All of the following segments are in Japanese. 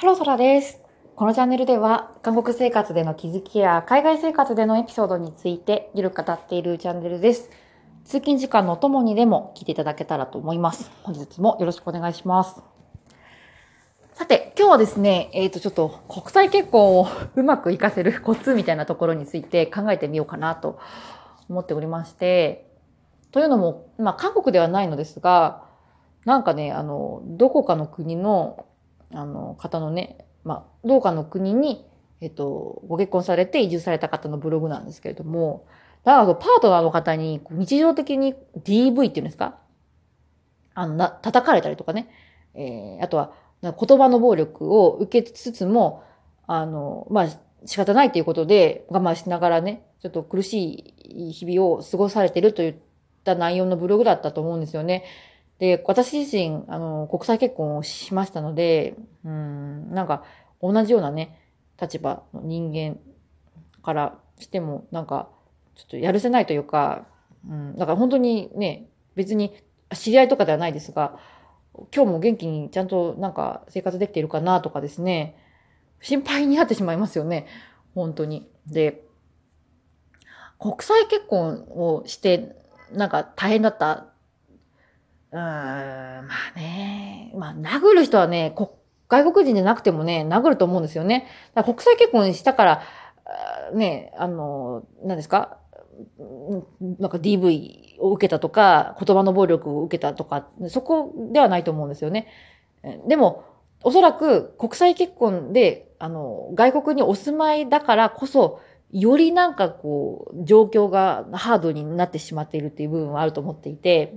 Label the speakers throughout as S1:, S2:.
S1: ハローソラです。このチャンネルでは、韓国生活での気づきや海外生活でのエピソードについてゆるく語っているチャンネルです。通勤時間のお供にでも聞いていただけたらと思います。本日もよろしくお願いします。さて、今日はですね、えっ、と、ちょっと国際結婚をうまく活かせる コツみたいなところについて考えてみようかなと思っておりまして、というのも、まあ、韓国ではないのですが、なんかね、あの、どこかの国の、あの、方のね、まあ、どこかの国に、えっと、ご結婚されて移住された方のブログなんですけれども、だからパートナーの方に日常的に DV っていうんですか？あの、な、叩かれたりとかね、えー、あとは、言葉の暴力を受けつつも、あの、まあ、仕方ないということで我慢しながらね、ちょっと苦しい日々を過ごされてるといった内容のブログだったと思うんですよね。で、私自身、あの、国際結婚をしましたので、うん、なんか、同じようなね、立場の人間からしても、なんか、ちょっとやるせないというか、うん、だから本当にね、別に知り合いとかではないですが、今日も元気にちゃんとなんか生活できているかなとかですね、心配になってしまいますよね。本当に。で、国際結婚をして、なんか大変だった。うん、まあね。まあ、殴る人はね、外国人じゃなくてもね、殴ると思うんですよね。だから国際結婚したから、ね、あの、何ですか？なんか DV を受けたとか、言葉の暴力を受けたとか、そこではないと思うんですよね。でも、おそらく国際結婚で、あの、外国にお住まいだからこそ、よりなんかこう、状況がハードになってしまっているっていう部分はあると思っていて、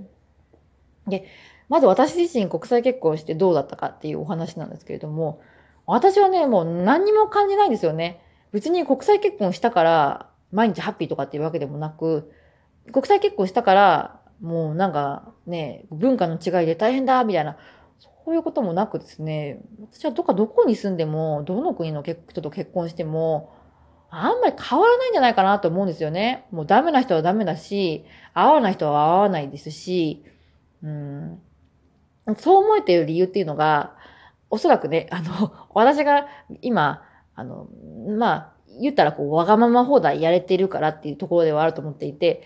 S1: で、まず私自身国際結婚してどうだったかっていうお話なんですけれども、私はね、もう何にも感じないんですよね。別に国際結婚したから毎日ハッピーとかっていうわけでもなく、国際結婚したからもうなんかね、文化の違いで大変だみたいな、そういうこともなくですね、私はどっかどこに住んでも、どの国の人と結婚しても、あんまり変わらないんじゃないかなと思うんですよね。もうダメな人はダメだし、合わない人は合わないですし、うん、そう思えている理由っていうのが、おそらくね、あの、私が今、あの、まあ、言ったらこう、わがまま放題やれてるからっていうところではあると思っていて、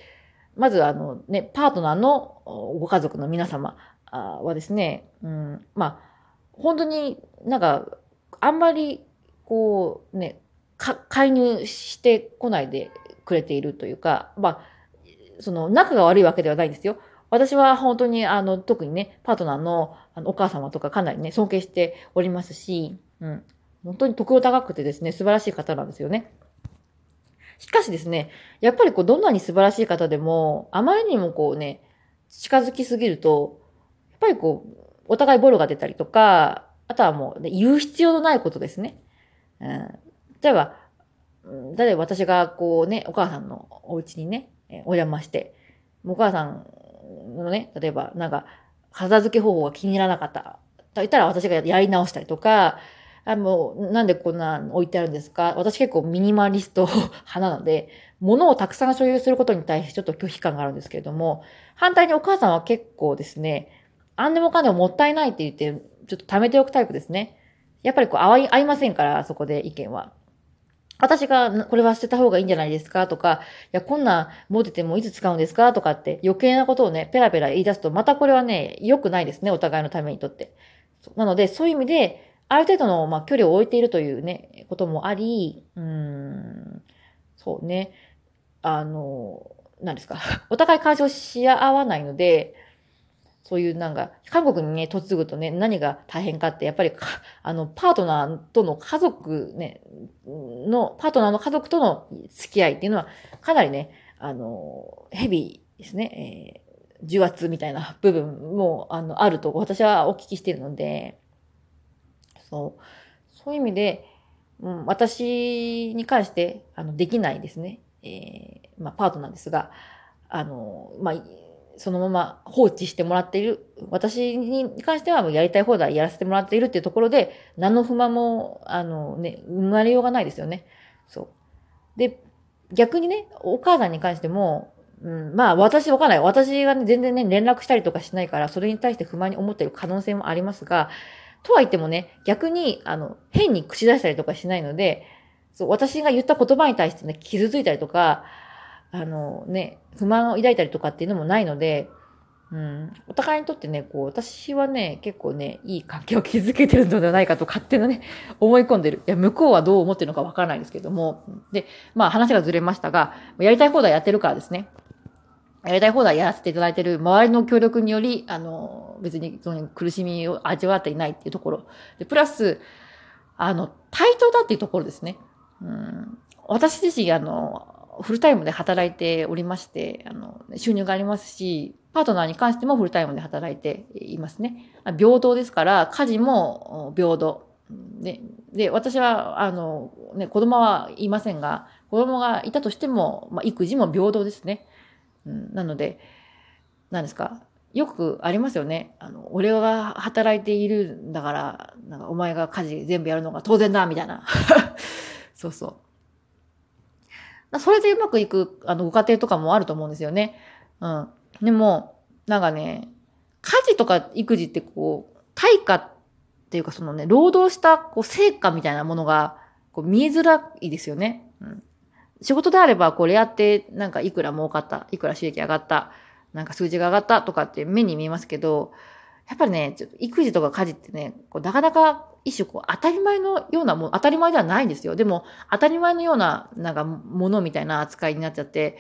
S1: まずあのね、パートナーのご家族の皆様はですね、うん、まあ、本当になんか、あんまり、こうね、介入してこないでくれているというか、まあ、その仲が悪いわけではないんですよ。私は本当にあの、特にね、パートナーのあのお母様とかかなりね、尊敬しておりますし、うん。本当に得を高くてですね、素晴らしい方なんですよね。しかしですね、やっぱりこう、どんなに素晴らしい方でも、あまりにもこうね、近づきすぎると、やっぱりこう、お互いボロが出たりとか、あとはもう、ね、言う必要のないことですね。うん。例えば、例えば私がこうね、お母さんのお家にね、お邪魔して、お母さんのね、例えばなんか、片付け方法が気に入らなかった。と言ったら私がやり直したりとか、あもう、なんでこんな置いてあるんですか？私結構ミニマリスト 派なので、物をたくさん所有することに対してちょっと拒否感があるんですけれども、反対にお母さんは結構ですね、あんでもかんでももったいないって言って、ちょっと貯めておくタイプですね。やっぱりこう合い、合いませんから、そこで意見は。私がこれは捨てた方がいいんじゃないですか？とか、いや、こんな持っててもいつ使うんですか？とかって余計なことをね、ペラペラ言い出すと、またこれはね、良くないですね、お互いのためにとって。なので、そういう意味で、ある程度の、まあ、距離を置いているというね、こともあり、うん、そうね、あの、何ですか、お互い干渉し合わないので、そういうなんか、韓国にね、嫁ぐとね、何が大変かって、やっぱりあの、パートナーとの家族ね、の、パートナーの家族との付き合いっていうのは、かなりね、あの、ヘビーですね、えー、重圧みたいな部分も、あの、あると私はお聞きしているので、そう、そういう意味で、うん、私に関して、あの、できないですね、えー、まあ、パートナーですが、あの、まあ、そのまま放置してもらっている。私に関してはもうやりたい放題やらせてもらっているっていうところで、何の不満も、あのね、生まれようがないですよね。そう。で、逆にね、お母さんに関しても、うん、まあ私わかんない。私がね、全然ね、連絡したりとかしないから、それに対して不満に思っている可能性もありますが、とは言ってもね、逆に、あの、変に口出したりとかしないので、そう私が言った言葉に対してね、傷ついたりとか、あのね、不満を抱いたりとかっていうのもないので、うん、お互いにとってね、こう、私はね、結構ね、いい関係を築けてるのではないかと勝手なね、思い込んでる。いや、向こうはどう思ってるのかわからないですけども。で、まあ話がずれましたが、やりたい放題やってるからですね。やりたい放題やらせていただいてる周りの協力により、あの、別にその苦しみを味わっていないっていうところ。で、プラス、あの、対等だっていうところですね。うん、私自身、あの、フルタイムで働いておりまして、あの、収入がありますし、パートナーに関してもフルタイムで働いていますね。平等ですから、家事も平等。で、で、私は、あの、ね、子供はいませんが、子供がいたとしても、まあ、育児も平等ですね。うん、なので、何ですか。よくありますよね。あの、俺が働いているんだから、なんかお前が家事全部やるのが当然だ、みたいな。そうそう。それでうまくいく、あの、ご家庭とかもあると思うんですよね。うん。でも、なんかね、家事とか育児ってこう、対価っていうかそのね、労働したこう成果みたいなものがこう見えづらいですよね。うん、仕事であれば、これやって、なんかいくら儲かった、いくら収益上がった、なんか数字が上がったとかって目に見えますけど、やっぱりね、ちょっと育児とか家事ってね、こうなかなか一種こう当たり前のようなも当たり前ではないんですよ。でも、当たり前のような、なんかものみたいな扱いになっちゃって、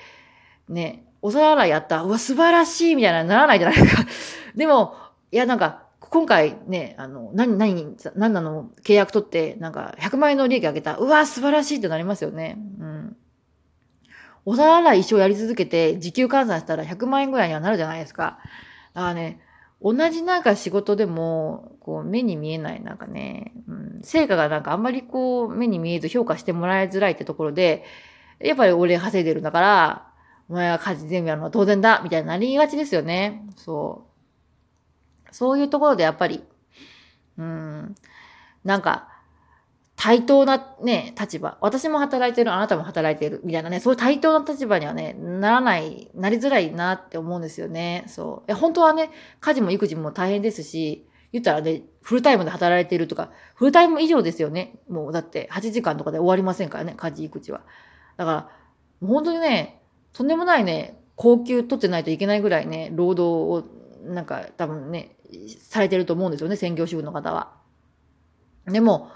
S1: ね、お皿洗いやった、うわ、素晴らしいみたいなならないじゃないですか。でも、いや、なんか、今回ね、あの、何、何、何なの契約取って、なんか、100万円の利益上げた。うわ、素晴らしいってなりますよね。うん。お皿洗い一生やり続けて、時給換算したら100万円ぐらいにはなるじゃないですか。だからね、同じなんか仕事でも、こう、目に見えない、なんかね、うん、成果がなんかあんまりこう、目に見えず評価してもらいづらいってところで、やっぱり俺稼いでるんだから、お前は家事全部やるのは当然だみたいになりがちですよね。そう。そういうところでやっぱり、うん、なんか、対等なね、立場。私も働いてる、あなたも働いてる、みたいなね、そういう対等な立場にはね、ならない、なりづらいなって思うんですよね。そう。え本当はね、家事も育児も大変ですし、言ったらね、フルタイムで働いてるとか、フルタイム以上ですよね。もうだって8時間とかで終わりませんからね、家事育児は。だから、本当にね、とんでもないね、高級取ってないといけないぐらいね、労働を、なんか多分ね、されてると思うんですよね、専業主婦の方は。でも、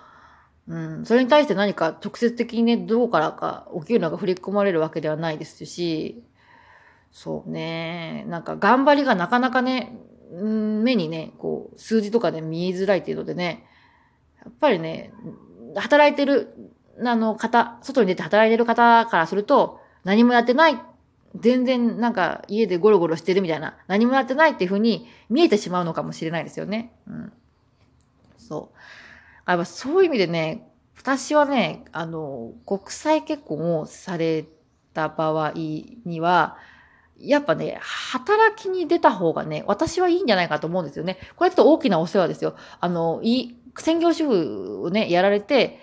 S1: うん、それに対して何か直接的にね、どうからかお給料が振り込まれるわけではないですし、そうね、なんか頑張りがなかなかね、目にね、こう、数字とかで見えづらいっていうのでね、やっぱりね、働いてる、あの方、外に出て働いてる方からすると、何もやってない全然なんか家でゴロゴロしてるみたいな、何もやってないっていうふうに見えてしまうのかもしれないですよね。うん。そう。やっぱそういう意味でね、私はね、あの、国際結婚をされた場合には、やっぱね、働きに出た方がね、私はいいんじゃないかと思うんですよね。これちょっと大きなお世話ですよ。あの、い、専業主婦をね、やられて、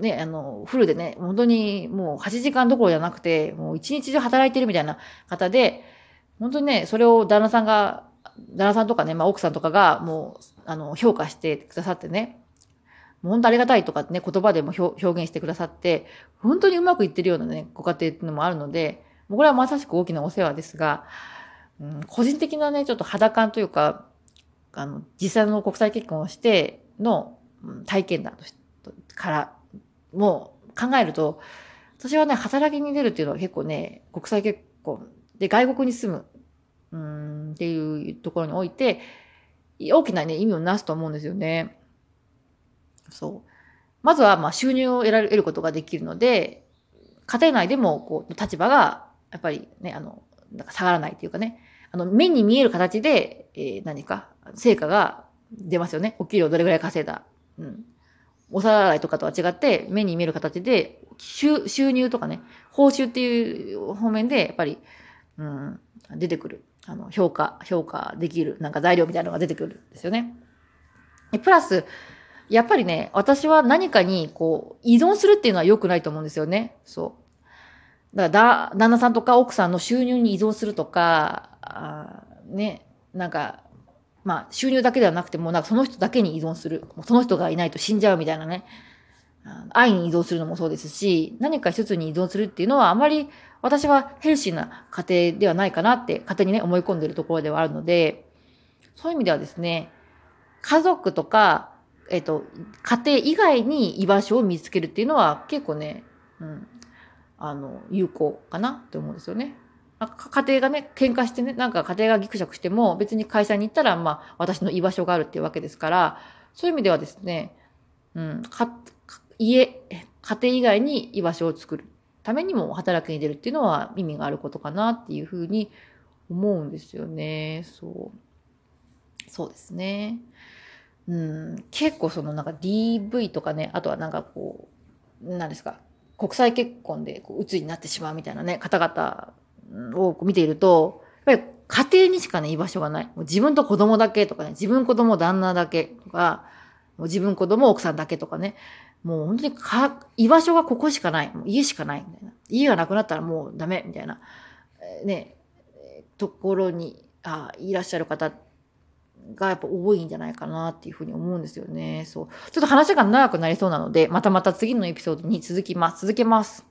S1: ね、あの、フルでね、本当にもう8時間どころじゃなくて、もう一日中働いてるみたいな方で、本当にね、それを旦那さんが、旦那さんとかね、まあ奥さんとかがもう、あの、評価してくださってね、本当ありがたいとかね、言葉でも表現してくださって、本当にうまくいってるようなね、ご家庭っていうのもあるので、もうこれはまさしく大きなお世話ですが、うん、個人的なね、ちょっと肌感というか、あの、実際の国際結婚をしての体験談、からもう考えると、私はね、働きに出るっていうのは結構ね、国際結婚で外国に住む、うん、っていうところにおいて、大きなね、意味をなすと思うんですよね。そう。まずは、まあ、収入を得られることができるので、家庭内でも、こう、立場が、やっぱりね、あの、なんか下がらないっていうかね、あの、目に見える形で、えー、何か、成果が出ますよね。お給料どれぐらい稼いだ。うん。お皿洗いとかとは違って、目に見える形で、収入とかね、報酬っていう方面で、やっぱり、うん、出てくる。あの、評価、評価できる、なんか材料みたいなのが出てくるんですよね。プラス、やっぱりね、私は何かに、こう、依存するっていうのは良くないと思うんですよね。そう。だから、旦那さんとか奥さんの収入に依存するとか、あね、なんか、まあ、収入だけではなくても、なんかその人だけに依存する。もうその人がいないと死んじゃうみたいなね。愛に依存するのもそうですし、何か一つに依存するっていうのはあまり私はヘルシーな家庭ではないかなって勝手にね思い込んでるところではあるので、そういう意味ではですね、家族とか、えっ、と、家庭以外に居場所を見つけるっていうのは結構ね、うん、あの、有効かなって思うんですよね。家庭がね、喧嘩してね、なんか家庭がギクシャクしても、別に会社に行ったら、まあ、私の居場所があるっていうわけですから、そういう意味ではですね、うん、家、家庭以外に居場所を作るためにも働きに出るっていうのは意味があることかなっていうふうに思うんですよね。そう。そうですね。うん、結構そのなんか DV とかね、あとはなんかこう、何ですか、国際結婚でこう鬱になってしまうみたいなね、方々を見ていると、やっぱり家庭にしかね、居場所がない。もう自分と子供だけとかね、自分子供旦那だけとか、もう自分子供奥さんだけとかね、もう本当にか、居場所がここしかない。もう家しかないみたいな。家がなくなったらもうダメみたいな、えー、ね、ところに、あいらっしゃる方がやっぱ多いんじゃないかなっていうふうに思うんですよね。そう。ちょっと話が長くなりそうなので、またまた次のエピソードに続きます。続けます。